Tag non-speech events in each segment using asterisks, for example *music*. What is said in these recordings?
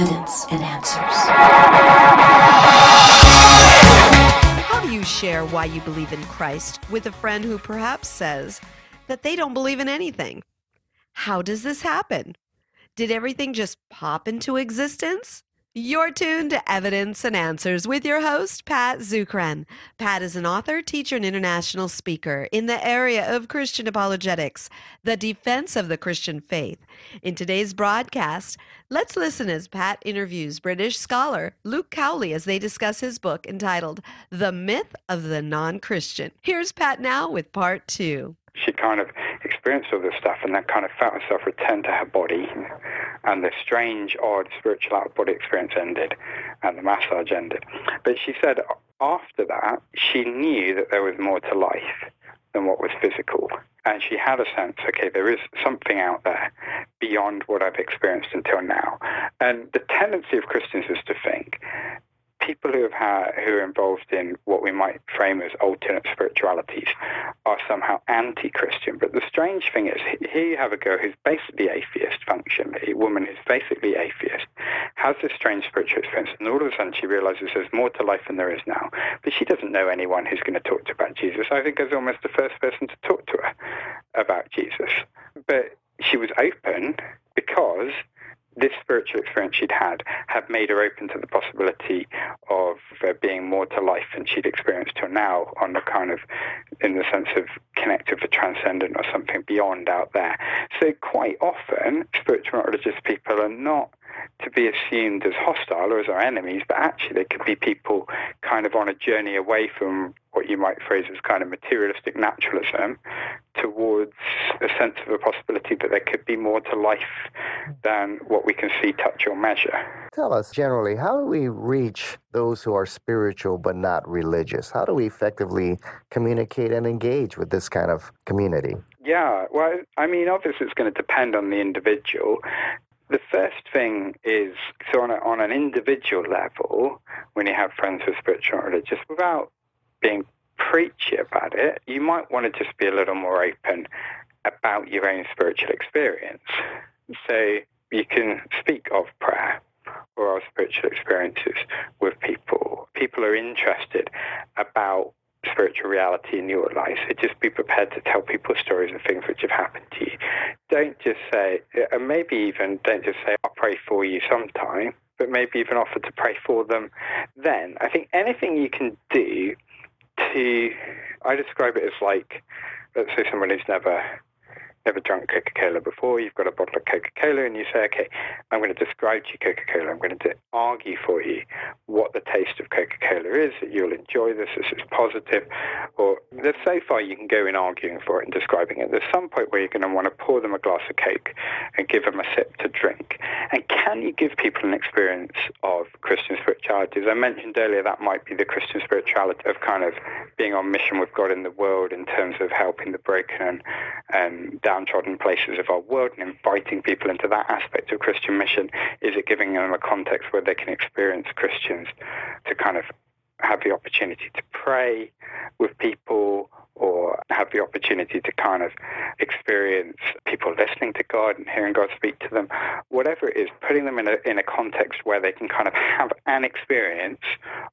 evidence and answers. How do you share why you believe in Christ with a friend who perhaps says that they don't believe in anything? How does this happen? Did everything just pop into existence? You're tuned to Evidence and Answers with your host, Pat Zukeran. Pat is an author, teacher, and international speaker in the area of Christian apologetics, the defense of the Christian faith. In today's broadcast, let's listen as Pat interviews British scholar Luke Cawley as they discuss his book entitled The Myth of the Non Christian. Here's Pat now with part two she kind of experienced all this stuff and then kind of felt herself return to her body and the strange, odd spiritual out of body experience ended and the massage ended. But she said after that, she knew that there was more to life than what was physical. And she had a sense, okay, there is something out there beyond what I've experienced until now. And the tendency of Christians is to think people who have had, who are involved in what we might frame as alternate spiritualities are somehow anti-Christian. But the strange thing is, here you have a girl who's basically atheist, functionally, a woman who's basically atheist, has this strange spiritual experience, and all of a sudden she realizes there's more to life than there is now. But she doesn't know anyone who's going to talk to her about Jesus. I think as almost the first person to talk to her about Jesus. But she was open because this spiritual experience she'd had had made her open to the possibility of there being more to life than she'd experienced till now on the kind of in the sense of connected with transcendent or something beyond out there. So quite often spiritual religious people are not to be assumed as hostile or as our enemies, but actually they could be people kind of on a journey away from what you might phrase as kind of materialistic naturalism towards a sense of a possibility that there could be more to life than what we can see, touch, or measure. Tell us generally, how do we reach those who are spiritual but not religious? How do we effectively communicate and engage with this kind of community? Yeah, well, I mean, obviously it's going to depend on the individual. The first thing is so on, a, on an individual level, when you have friends who are spiritual and religious, without being preachy about it, you might want to just be a little more open about your own spiritual experience. So you can speak of prayer or our spiritual experiences with people. People are interested about spiritual reality in your life. So just be prepared to tell people stories of things which have happened to you. Don't just say, uh, and maybe even don't just say, I'll pray for you sometime, but maybe even offer to pray for them then. I think anything you can do to, I describe it as like, let's say someone who's never never drunk Coca-Cola before, you've got a bottle of Coca-Cola and you say, okay, I'm going to describe to you Coca-Cola. I'm going to argue for you what the taste of Coca-Cola is, that you'll enjoy this, this is positive. Or there's so far you can go in arguing for it and describing it. There's some point where you're going to want to pour them a glass of Coke and give them a sip to drink. And you give people an experience of Christian spirituality? As I mentioned earlier, that might be the Christian spirituality of kind of being on mission with God in the world in terms of helping the broken and, and downtrodden places of our world and inviting people into that aspect of Christian mission? Is it giving them a context where they can experience Christians to kind of have the opportunity to pray with people or have the opportunity to kind of experience people listening to God and hearing God speak to them, whatever it is, putting them in a, in a context where they can kind of have an experience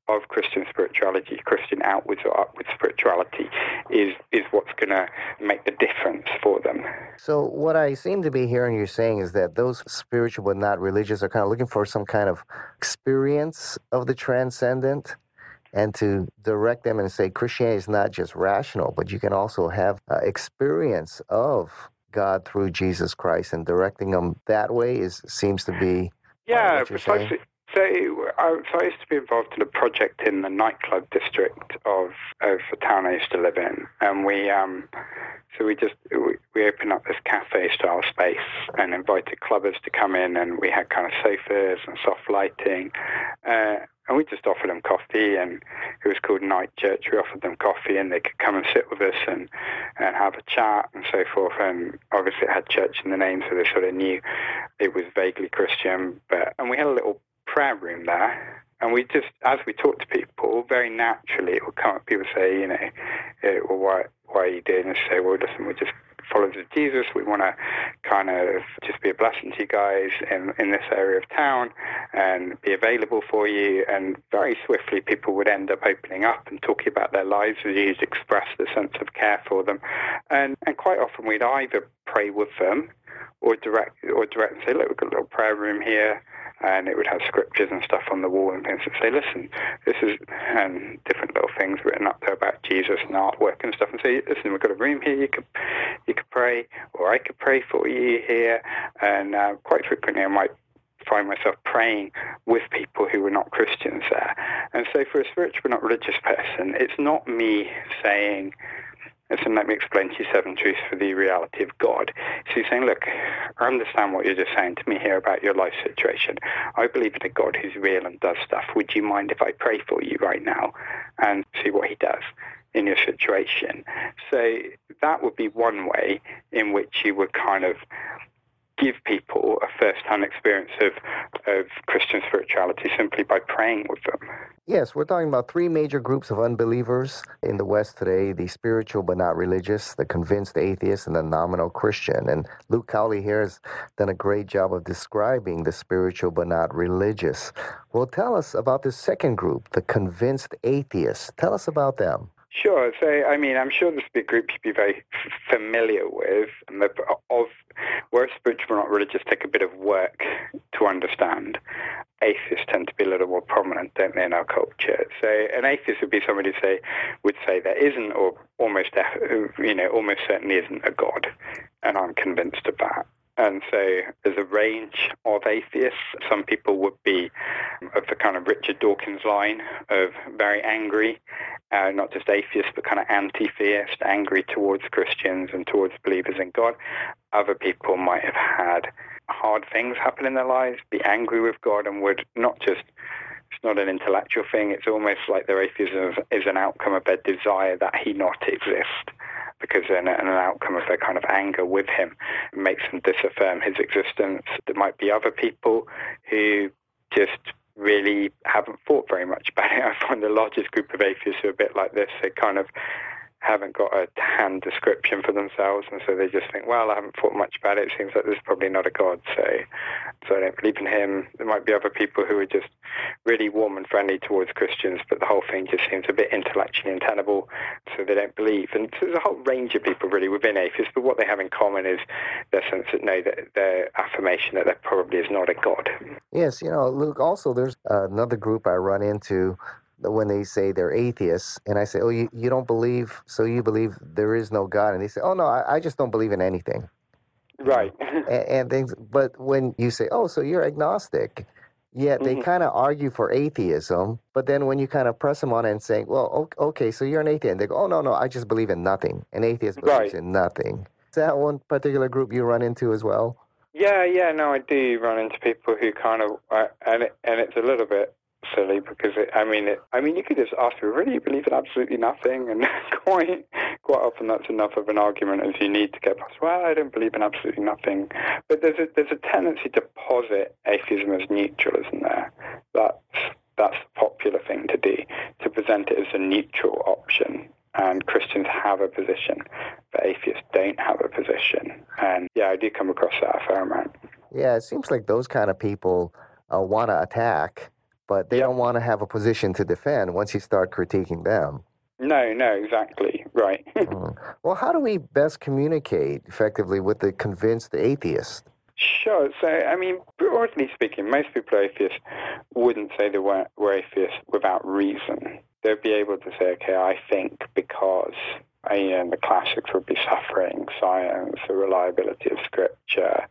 of Christian spirituality, Christian outwards or upwards spirituality, is, is what's going to make the difference for them. So, what I seem to be hearing you saying is that those spiritual but not religious are kind of looking for some kind of experience of the transcendent and to direct them and say Christianity is not just rational, but you can also have uh, experience of God through Jesus Christ, and directing them that way is seems to be yeah, precisely. So I, so I used to be involved in a project in the nightclub district of of the town I used to live in, and we um, so we just we, we opened up this cafe style space and invited clubbers to come in, and we had kind of sofas and soft lighting. Uh, and we just offered them coffee, and it was called Night Church. We offered them coffee, and they could come and sit with us and and have a chat and so forth. And obviously, it had church in the name, so they sort of knew it was vaguely Christian. But and we had a little prayer room there, and we just, as we talked to people, very naturally, it would come up. People say, you know, well, why why are you doing this? Say, well, listen, we're just followers of Jesus. We want to kind of just be a blessing to you guys in, in this area of town and be available for you. And very swiftly, people would end up opening up and talking about their lives with you to express the sense of care for them. And, and quite often, we'd either pray with them or direct or direct and say, look, we've got a little prayer room here and it would have scriptures and stuff on the wall and things that say, listen, this is and different little things written up there about Jesus and artwork and stuff, and say, listen, we've got a room here, you could you could pray, or I could pray for you here, and uh, quite frequently I might find myself praying with people who were not Christians there. And so for a spiritual but not religious person, it's not me saying, Listen, let me explain to you seven truths for the reality of God. So he's saying, look, I understand what you're just saying to me here about your life situation. I believe in a God who's real and does stuff. Would you mind if I pray for you right now and see what he does in your situation? So that would be one way in which you would kind of give people a first-hand experience of, of Christian spirituality simply by praying with them. Yes, we're talking about three major groups of unbelievers in the West today the spiritual but not religious, the convinced atheist, and the nominal Christian. And Luke Cawley here has done a great job of describing the spiritual but not religious. Well, tell us about the second group, the convinced atheist. Tell us about them. Sure. So, I mean, I'm sure this is a group you'd be very familiar with, and the, of where spiritual not religious take a bit of work to understand. Atheists tend to be a little more prominent, don't they, in our culture? So, an atheist would be somebody say would say there isn't, or almost, you know, almost certainly isn't a god, and I'm convinced of that. And so there's a range of atheists. Some people would be of the kind of Richard Dawkins line of very angry, uh, not just atheists, but kind of anti-theist, angry towards Christians and towards believers in God. Other people might have had hard things happen in their lives, be angry with God, and would not just it's not an intellectual thing. It's almost like their atheism is an outcome of their desire that he not exist because an, an outcome of their kind of anger with him makes them disaffirm his existence. There might be other people who just really haven't thought very much about it. *laughs* I find the largest group of atheists are a bit like this. They kind of haven't got a hand description for themselves, and so they just think, well, I haven't thought much about it. It seems like there's probably not a God, so so I don't believe in him. There might be other people who are just really warm and friendly towards Christians, but the whole thing just seems a bit intellectually untenable, so they don't believe. And so there's a whole range of people really within atheists, but what they have in common is their sense that no, that their affirmation that there probably is not a God. Yes, you know, Luke. Also, there's another group I run into when they say they're atheists, and I say, "Oh, you, you don't believe? So you believe there is no God?" And they say, "Oh no, I, I just don't believe in anything." Right. and, and, things, but when you say, "Oh, so you're agnostic," yet they mm-hmm. kind of argue for atheism. But then when you kind of press them on it and saying, "Well, okay, so you're an atheist," they go, "Oh no, no, I just believe in nothing." An atheist believes right. in nothing. Is that one particular group you run into as well? Yeah, yeah, no, I do run into people who kind of, uh, and it, and it's a little bit silly because it, I mean, it, I mean, you could just ask me, really, you believe in absolutely nothing, and *laughs* quite quite often that's enough of an argument as you need to get past. Well, I don't believe in absolutely nothing, but there's a there's a tendency to posit atheism as neutral, isn't there? That's that's the popular thing to do to present it as a neutral option. And Christians have a position, but atheists don't have a position. And yeah, I do come across that a fair amount. Yeah, it seems like those kind of people uh, want to attack but they yep. don't want to have a position to defend once you start critiquing them. No, no, exactly. Right. *laughs* mm. Well, how do we best communicate effectively with the convinced atheist? Sure. So, I mean, broadly speaking, most people are atheists wouldn't say they were, were atheists without reason. They'd be able to say, okay, I think because and the classics would be suffering, science, the reliability of scripture,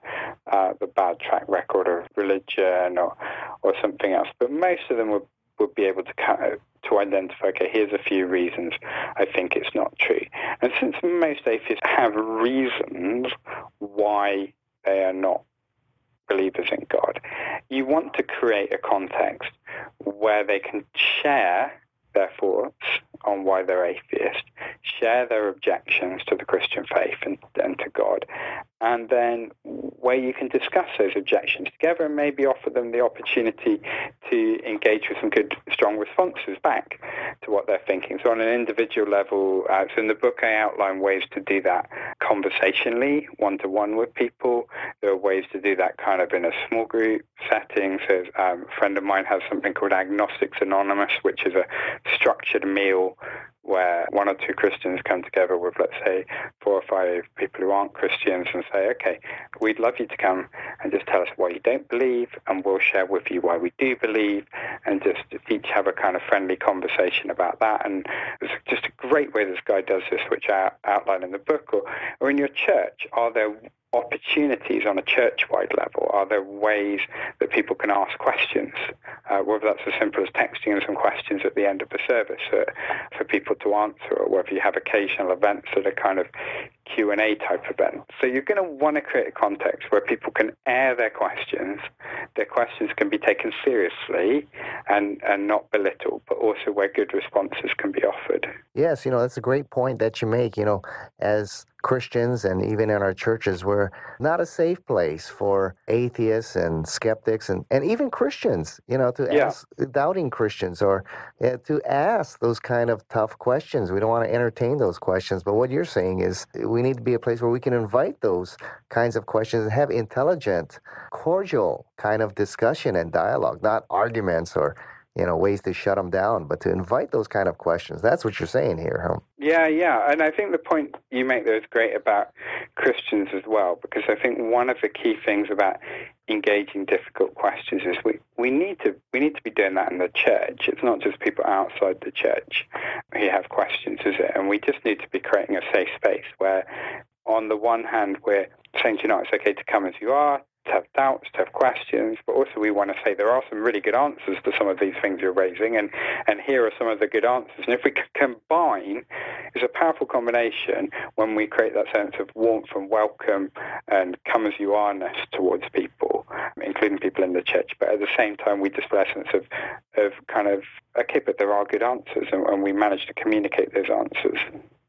uh, the bad track record of religion, or, or something else. But most of them would, would be able to kind of, to identify, okay, here's a few reasons I think it's not true. And since most atheists have reasons why they are not believers in God, you want to create a context where they can share their thoughts on why they're atheist, share their objections to the Christian faith and, and to God, and then where you can discuss those objections together and maybe offer them the opportunity to engage with some good, strong responses back to what they're thinking. So on an individual level, uh, so in the book I outline ways to do that conversationally, one-to-one with people. There are ways to do that kind of in a small group setting. So um, a friend of mine has something called Agnostics Anonymous, which is a structured meal where one or two Christians come together with, let's say, four or five people who aren't Christians and say, okay, we'd love you to come and just tell us why you don't believe, and we'll share with you why we do believe, and just each have a kind of friendly conversation about that. And it's just a great way this guy does this, which I outline in the book. Or, or in your church, are there opportunities on a church-wide level? Are there ways that people can ask questions, uh, whether that's as simple as texting in some questions at the end of the service uh, for people to answer, or whether you have occasional events that are kind of Q&A type event. So you're going to want to create a context where people can air their questions, their questions can be taken seriously and, and not belittled, but also where good responses can be offered. Yes, you know, that's a great point that you make. You know, as Christians and even in our churches, we're not a safe place for atheists and skeptics and, and even Christians, you know, to yeah. ask doubting Christians or uh, to ask those kind of tough questions. We don't want to entertain those questions. But what you're saying is we need to be a place where we can invite those kinds of questions and have intelligent, cordial kind of discussion and dialogue, not arguments or you know ways to shut them down, but to invite those kind of questions. That's what you're saying here, huh? Yeah, yeah, and I think the point you make there is great about Christians as well, because I think one of the key things about engaging difficult questions is we, we need to we need to be doing that in the church. It's not just people outside the church who have questions, is it? And we just need to be creating a safe space where on the one hand we're saying, you know, it's okay to come as you are, to have doubts, to have questions, but also we want to say there are some really good answers to some of these things you're raising, and, and here are some of the good answers. And if we combine, it's a powerful combination when we create that sense of warmth and welcome and come as you are-ness towards people, including people in the church, but at the same time we display a sense of, of kind of, okay, but there are good answers, and, and we manage to communicate those answers.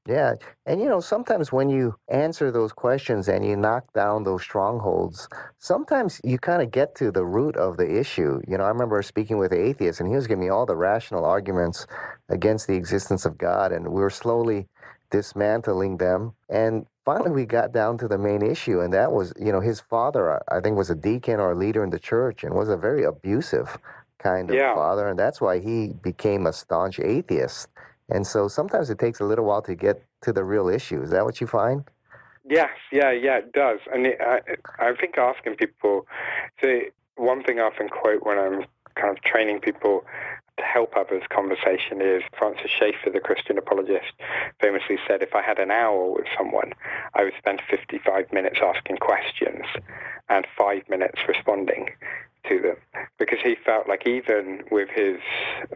Yeah. And, you know, sometimes when you answer those questions and you knock down those strongholds, sometimes you kind of get to the root of the issue. You know, I remember speaking with an atheist and he was giving me all the rational arguments against the existence of God, and we were slowly dismantling them. And finally, we got down to the main issue, and that was, you know, his father, I think, was a deacon or a leader in the church and was a very abusive kind of yeah. father. And that's why he became a staunch atheist. And so sometimes it takes a little while to get to the real issue. Is that what you find? Yes, yeah, yeah, it does. And it, I, I think asking people, so one thing I often quote when I'm kind of training people to help others conversation is Francis Schaeffer, the Christian apologist, famously said, if I had an hour with someone, I would spend 55 minutes asking questions and five minutes responding to them because he felt like even with his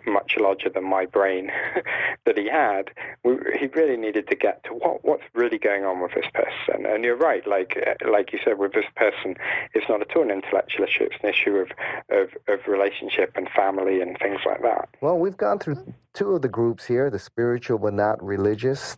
much larger than my brain *laughs* that he had, he really needed to get to what what's really going on with this person. And you're right, like like you said, with this person, it's not at all an intellectual issue; it's an issue of of, of relationship and family and things like that. Well, we've gone through two of the groups here: the spiritual but not religious.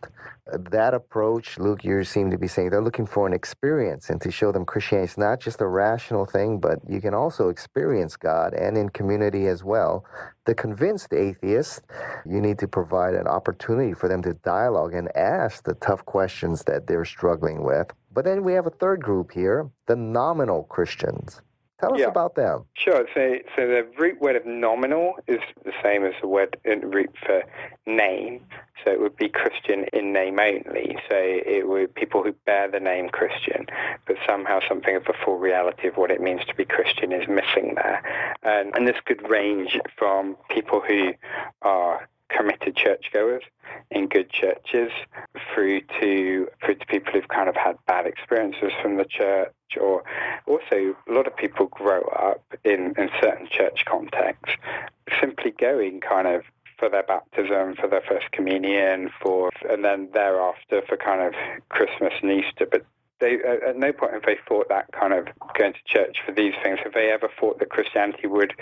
Uh, that approach, Luke, you seem to be saying they're looking for an experience and to show them Christianity is not just a rational thing, but you can also experience God and in community as well. The convinced atheist, you need to provide an opportunity for them to dialogue and ask the tough questions that they're struggling with. But then we have a third group here, the nominal Christians. Tell us yeah. about them. Sure. So, so the root word of nominal is the same as the word root for name. So it would be Christian in name only. So it would people who bear the name Christian, but somehow something of the full reality of what it means to be Christian is missing there. And, and this could range from people who are committed churchgoers in good churches through to through to people who've kind of had bad experiences from the church or also a lot of people grow up in, in certain church contexts simply going kind of for their baptism, for their first communion, for and then thereafter for kind of Christmas and Easter. But they at no point have they thought that kind of going to church for these things. Have they ever thought that Christianity would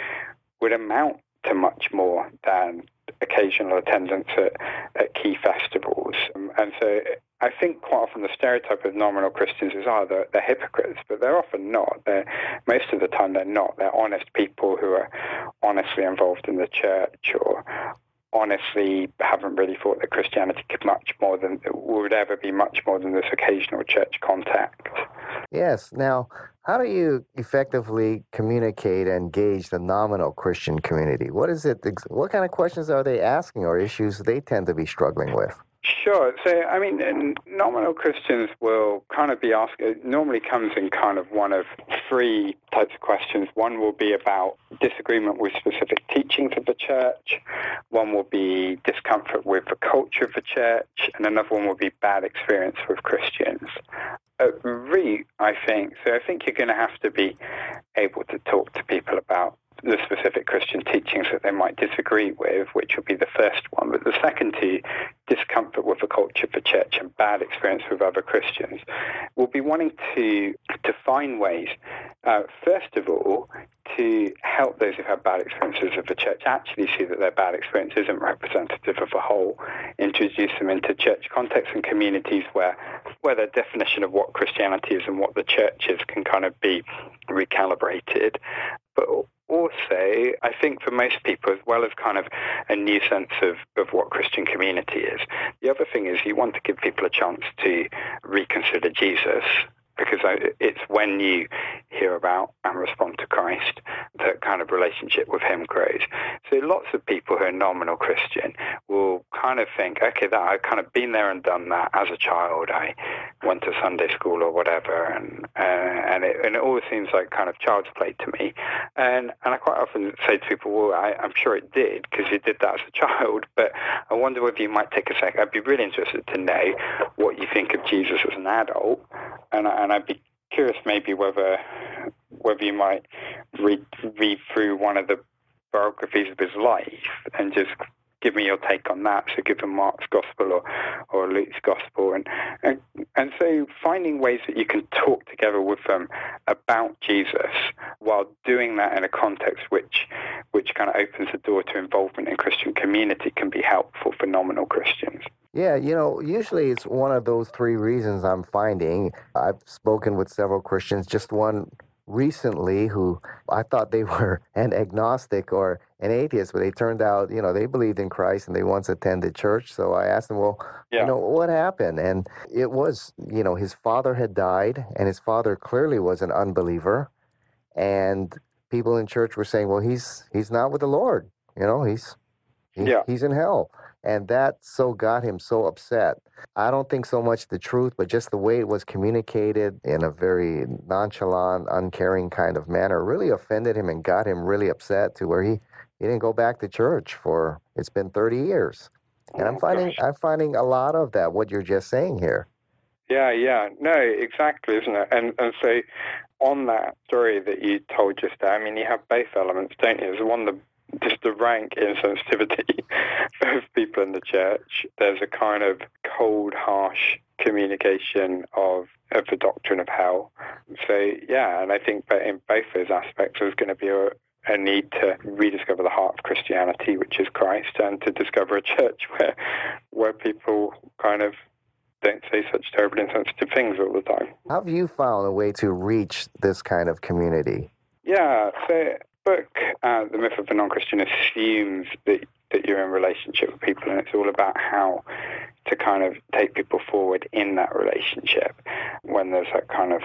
would amount to much more than occasional attendance at, at key festivals. Um, and so I think quite often the stereotype of nominal Christians is, oh, they're, they're hypocrites, but they're often not. They're, most of the time, they're not. They're honest people who are honestly involved in the church or honestly haven't really thought that Christianity could much more than would ever be much more than this occasional church contact. Yes. Now, how do you effectively communicate and gauge the nominal Christian community? What is it? What kind of questions are they asking, or issues they tend to be struggling with? Sure. So, I mean, nominal Christians will kind of be asked, it normally comes in kind of one of three types of questions. One will be about disagreement with specific teachings of the church, one will be discomfort with the culture of the church, and another one will be bad experience with Christians. Uh, really, I think, so I think you're going to have to be able to talk to people about the specific Christian teachings that they might disagree with, which would be the first one. But the second two, discomfort with the culture of the church and bad experience with other Christians, will be wanting to to find ways, uh, first of all, to help those who've had bad experiences of the church actually see that their bad experience isn't representative of the whole, introduce them into church contexts and communities where, where their definition of what Christianity is and what the church is can kind of be recalibrated. But also, I think for most people, as well as kind of a new sense of, of what Christian community is, the other thing is you want to give people a chance to reconsider Jesus because it's when you hear about and respond to Christ that kind of relationship with Him grows. So lots of people who are nominal Christian will kind of think, okay, that I've kind of been there and done that as a child. I went to Sunday school or whatever, and uh, and it and it always seems like kind of child's play to me. And and I quite often say to people, well, I, I'm sure it did because you did that as a *laughs* child, but I wonder whether you might take a sec. I'd be really interested to know what you think of Jesus as an adult, and and I'd be curious maybe whether whether you might read read through one of the biographies of his life and just give me your take on that. So give them Mark's gospel or, or Luke's gospel. And, and, and so finding ways that you can talk together with them about Jesus while doing that in a context which, which kind of opens the door to involvement in Christian community can be helpful for nominal Christians. Yeah, you know, usually it's one of those three reasons I'm finding. I've spoken with several Christians, just one recently who I thought they *laughs* were an agnostic or an atheist, but they turned out, you know, they believed in Christ and they once attended church. So I asked them, well, yeah. you know, what happened? And it was, you know, his father had died and his father clearly was an unbeliever. And people in church were saying, well, he's he's not with the Lord. You know, he's he's, yeah. he's in hell. And that so got him so upset. I don't think so much the truth, but just the way it was communicated in a very nonchalant, uncaring kind of manner really offended him and got him really upset to where he, he didn't go back to church for it's been 30 years. And I'm oh, finding gosh. I'm finding a lot of that what you're just saying here. Yeah, yeah. No, exactly, isn't it? And and so on that story that you told just there, I mean you have both elements, don't you? There's one the just the rank insensitivity *laughs* of people in the church. There's a kind of cold, harsh communication of of the doctrine of hell. So yeah, and I think that in both those aspects, there's going to be a, a need to rediscover the heart of Christianity, which is Christ, and to discover a church where where people kind of don't say such terribly insensitive things all the time. How have you found a way to reach this kind of community? Yeah, so book, uh, The Myth of the Non-Christian, assumes that that you're in relationship with people, and it's all about how to kind of take people forward in that relationship when there's that kind of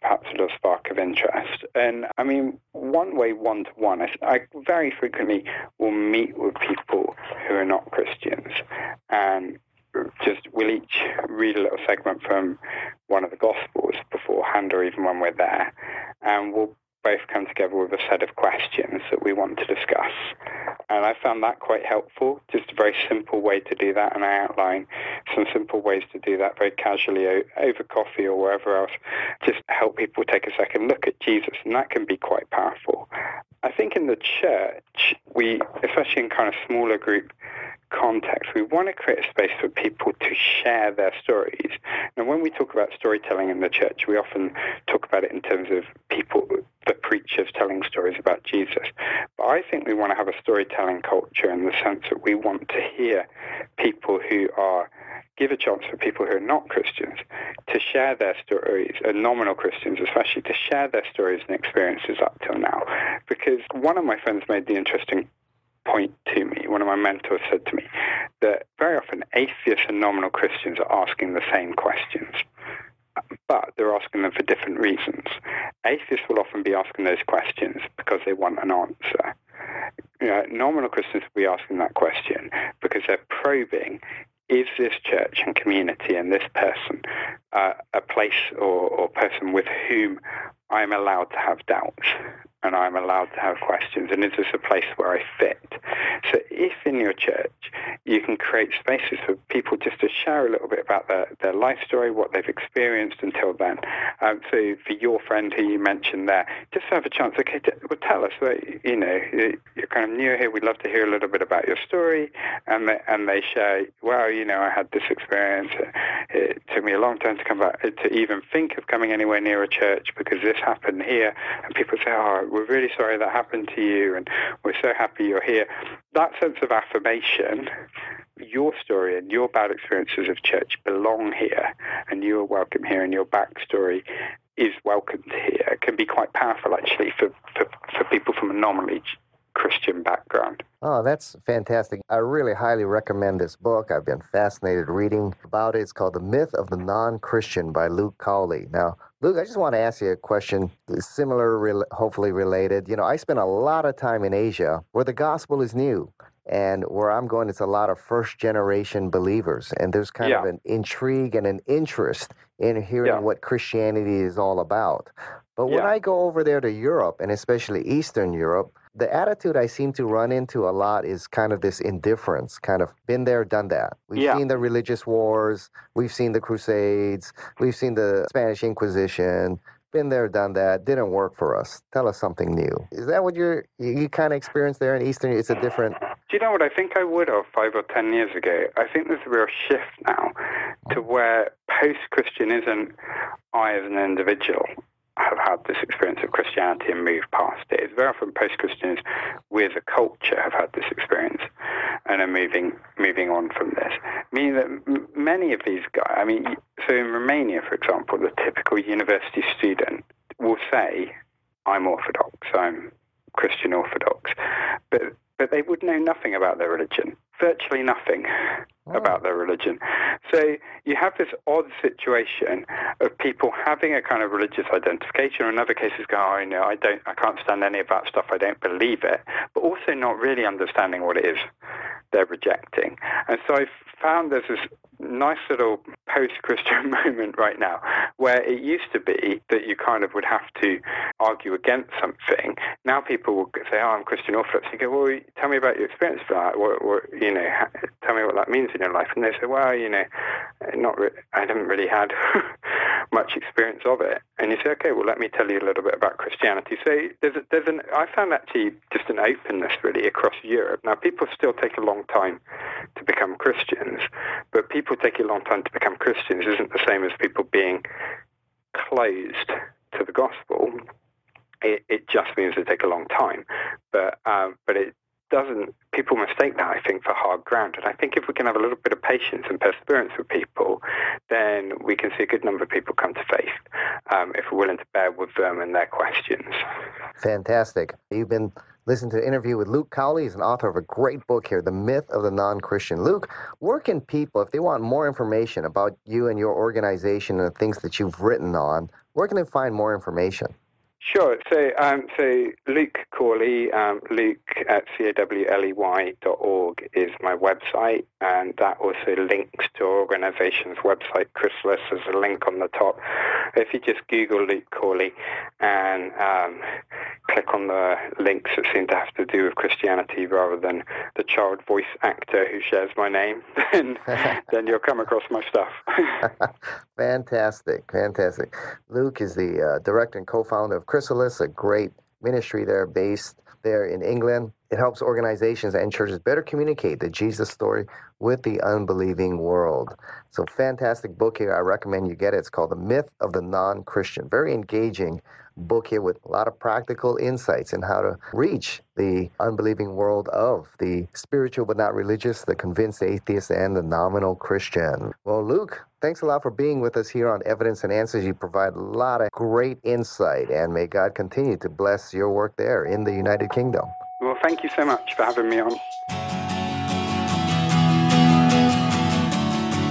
perhaps a little spark of interest. And I mean, one way, one to one, I very frequently will meet with people who are not Christians, and just we'll each read a little segment from one of the Gospels beforehand or even when we're there, and we'll both come together with a set of questions that we want to discuss. And I found that quite helpful, just a very simple way to do that. And I outline some simple ways to do that very casually over coffee or wherever else, just help people take a second look at Jesus. And that can be quite powerful. I think in the church, we, especially in kind of smaller group context. We want to create a space for people to share their stories. Now, when we talk about storytelling in the church, we often talk about it in terms of people, the preachers telling stories about Jesus. But I think we want to have a storytelling culture in the sense that we want to hear people who are give a chance for people who are not Christians to share their stories, and nominal Christians especially, to share their stories and experiences up till now. Because one of my friends made the interesting one of my mentors said to me, that very often atheists and nominal Christians are asking the same questions. But they're asking them for different reasons. Atheists will often be asking those questions because they want an answer. You know, nominal Christians will be asking that question because they're probing is this church and community and this person uh, a place or, or person with whom I'm allowed to have doubts and I'm allowed to have questions? And is this a place where I fit? So, if in your church you can create spaces for people just to share a little bit about their, their life story, what they've experienced until then. Um, so, for your friend who you mentioned there, just have a chance, okay, t- well, tell us, that, you know, you're kind of new here, we'd love to hear a little bit about your story. And they, and they share, well, you know, I had this experience. It took me a long time to come back, to even think of coming anywhere near a church because this happened here. And people say, oh, we're really sorry that happened to you, and we're so happy you're here. That sense of affirmation, your story and your bad experiences of church belong here, and you are welcome here, and your backstory is welcomed here, can be quite powerful actually for, for, for people from a normally Christian background. Oh, that's fantastic. I really highly recommend this book. I've been fascinated reading about it. It's called The Myth of the Non Christian by Luke Cawley. Now, Luke, I just want to ask you a question, similar, hopefully related. You know, I spent a lot of time in Asia where the gospel is new. And where I'm going, it's a lot of first generation believers. And there's kind yeah. of an intrigue and an interest in hearing yeah. what Christianity is all about. But when yeah. I go over there to Europe, and especially Eastern Europe, the attitude I seem to run into a lot is kind of this indifference, kind of been there, done that. We've yeah. seen the religious wars, we've seen the Crusades, we've seen the Spanish Inquisition, been there, done that, didn't work for us. Tell us something new. Is that what you're, you kind of experienced there in Eastern? It's a different. Do you know what I think I would have five or ten years ago? I think there's a real shift now to oh. where post Christianism, I as an individual have had this experience of Christianity and moved past it. It's very often post-Christians with a culture have had this experience and are moving moving on from this. Meaning that many of these guys, I mean, so in Romania, for example, the typical university student will say, "I'm Orthodox, I'm Christian Orthodox," but but they would know nothing about their religion, virtually nothing oh. about their religion. So you have this odd situation of people having a kind of religious identification, or in other cases, go, oh, no, I don't, I can't stand any of that stuff. I don't believe it, but also not really understanding what it is they're rejecting. And so I've found there's this nice little post-Christian *laughs* moment right now where it used to be that you kind of would have to argue against something. Now people will say, "Oh, I'm Christian Orthodox." You go, "Well, tell me about your experience for that. What, what, you know, tell me what that means in your life." And they say, "Well, you know, not. Re- I haven't really had *laughs* much experience of it." And you say, "Okay, well, let me tell you a little bit about Christianity." So there's a, there's an I found actually just an openness really across Europe. Now people still take a long time to become Christians, but people taking a long time to become Christians isn't the same as people being closed to the gospel. It, it just means they take a long time, but um, but it doesn't. People mistake that, I think, for hard ground. And I think if we can have a little bit of patience and perseverance with people, then we can see a good number of people come to faith um, if we're willing to bear with them and their questions. Fantastic. You've been listening to an interview with Luke Cawley. He's an author of a great book here, The Myth of the Non Christian. Luke, where can people, if they want more information about you and your organization and the things that you've written on, where can they find more information? Sure. So, um, so Luke Cawley, um, Luke at cawley dot org is my website, and that also links to our organization's website, Chrysalis. There's a link on the top. If you just Google Luke Cawley and um, click on the links that seem to have to do with Christianity rather than the child voice actor who shares my name, *laughs* then then you'll come across my stuff. *laughs* fantastic, fantastic. Luke is the uh, director and co-founder of Chrysalis, a great ministry there based there in England. It helps organizations and churches better communicate the Jesus story with the unbelieving world. So, fantastic book here. I recommend you get it. It's called The Myth of the Non Christian. Very engaging book here with a lot of practical insights in how to reach the unbelieving world of the spiritual but not religious, the convinced atheist, and the nominal Christian. Well, Luke, thanks a lot for being with us here on Evidence and Answers. You provide a lot of great insight, and may God continue to bless your work there in the United Kingdom. Well, thank you so much for having me on.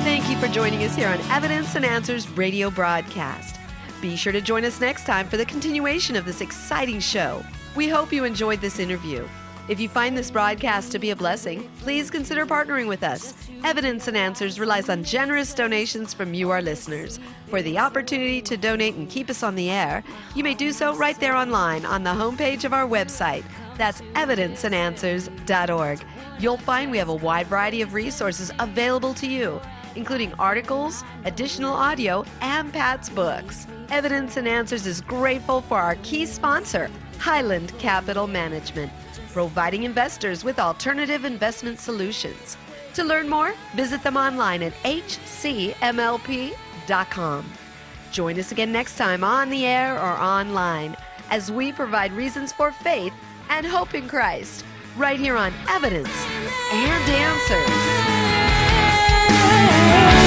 Thank you for joining us here on Evidence and Answers radio broadcast. Be sure to join us next time for the continuation of this exciting show. We hope you enjoyed this interview. If you find this broadcast to be a blessing, please consider partnering with us. Evidence and Answers relies on generous donations from you, our listeners. For the opportunity to donate and keep us on the air, you may do so right there online on the homepage of our website. That's evidenceandanswers.org. You'll find we have a wide variety of resources available to you, including articles, additional audio, and Pat's books. Evidence and Answers is grateful for our key sponsor, Highland Capital Management, providing investors with alternative investment solutions. To learn more, visit them online at hcmlp.com. Join us again next time on the air or online as we provide reasons for faith and hope in Christ right here on Evidence and Answers. Yeah.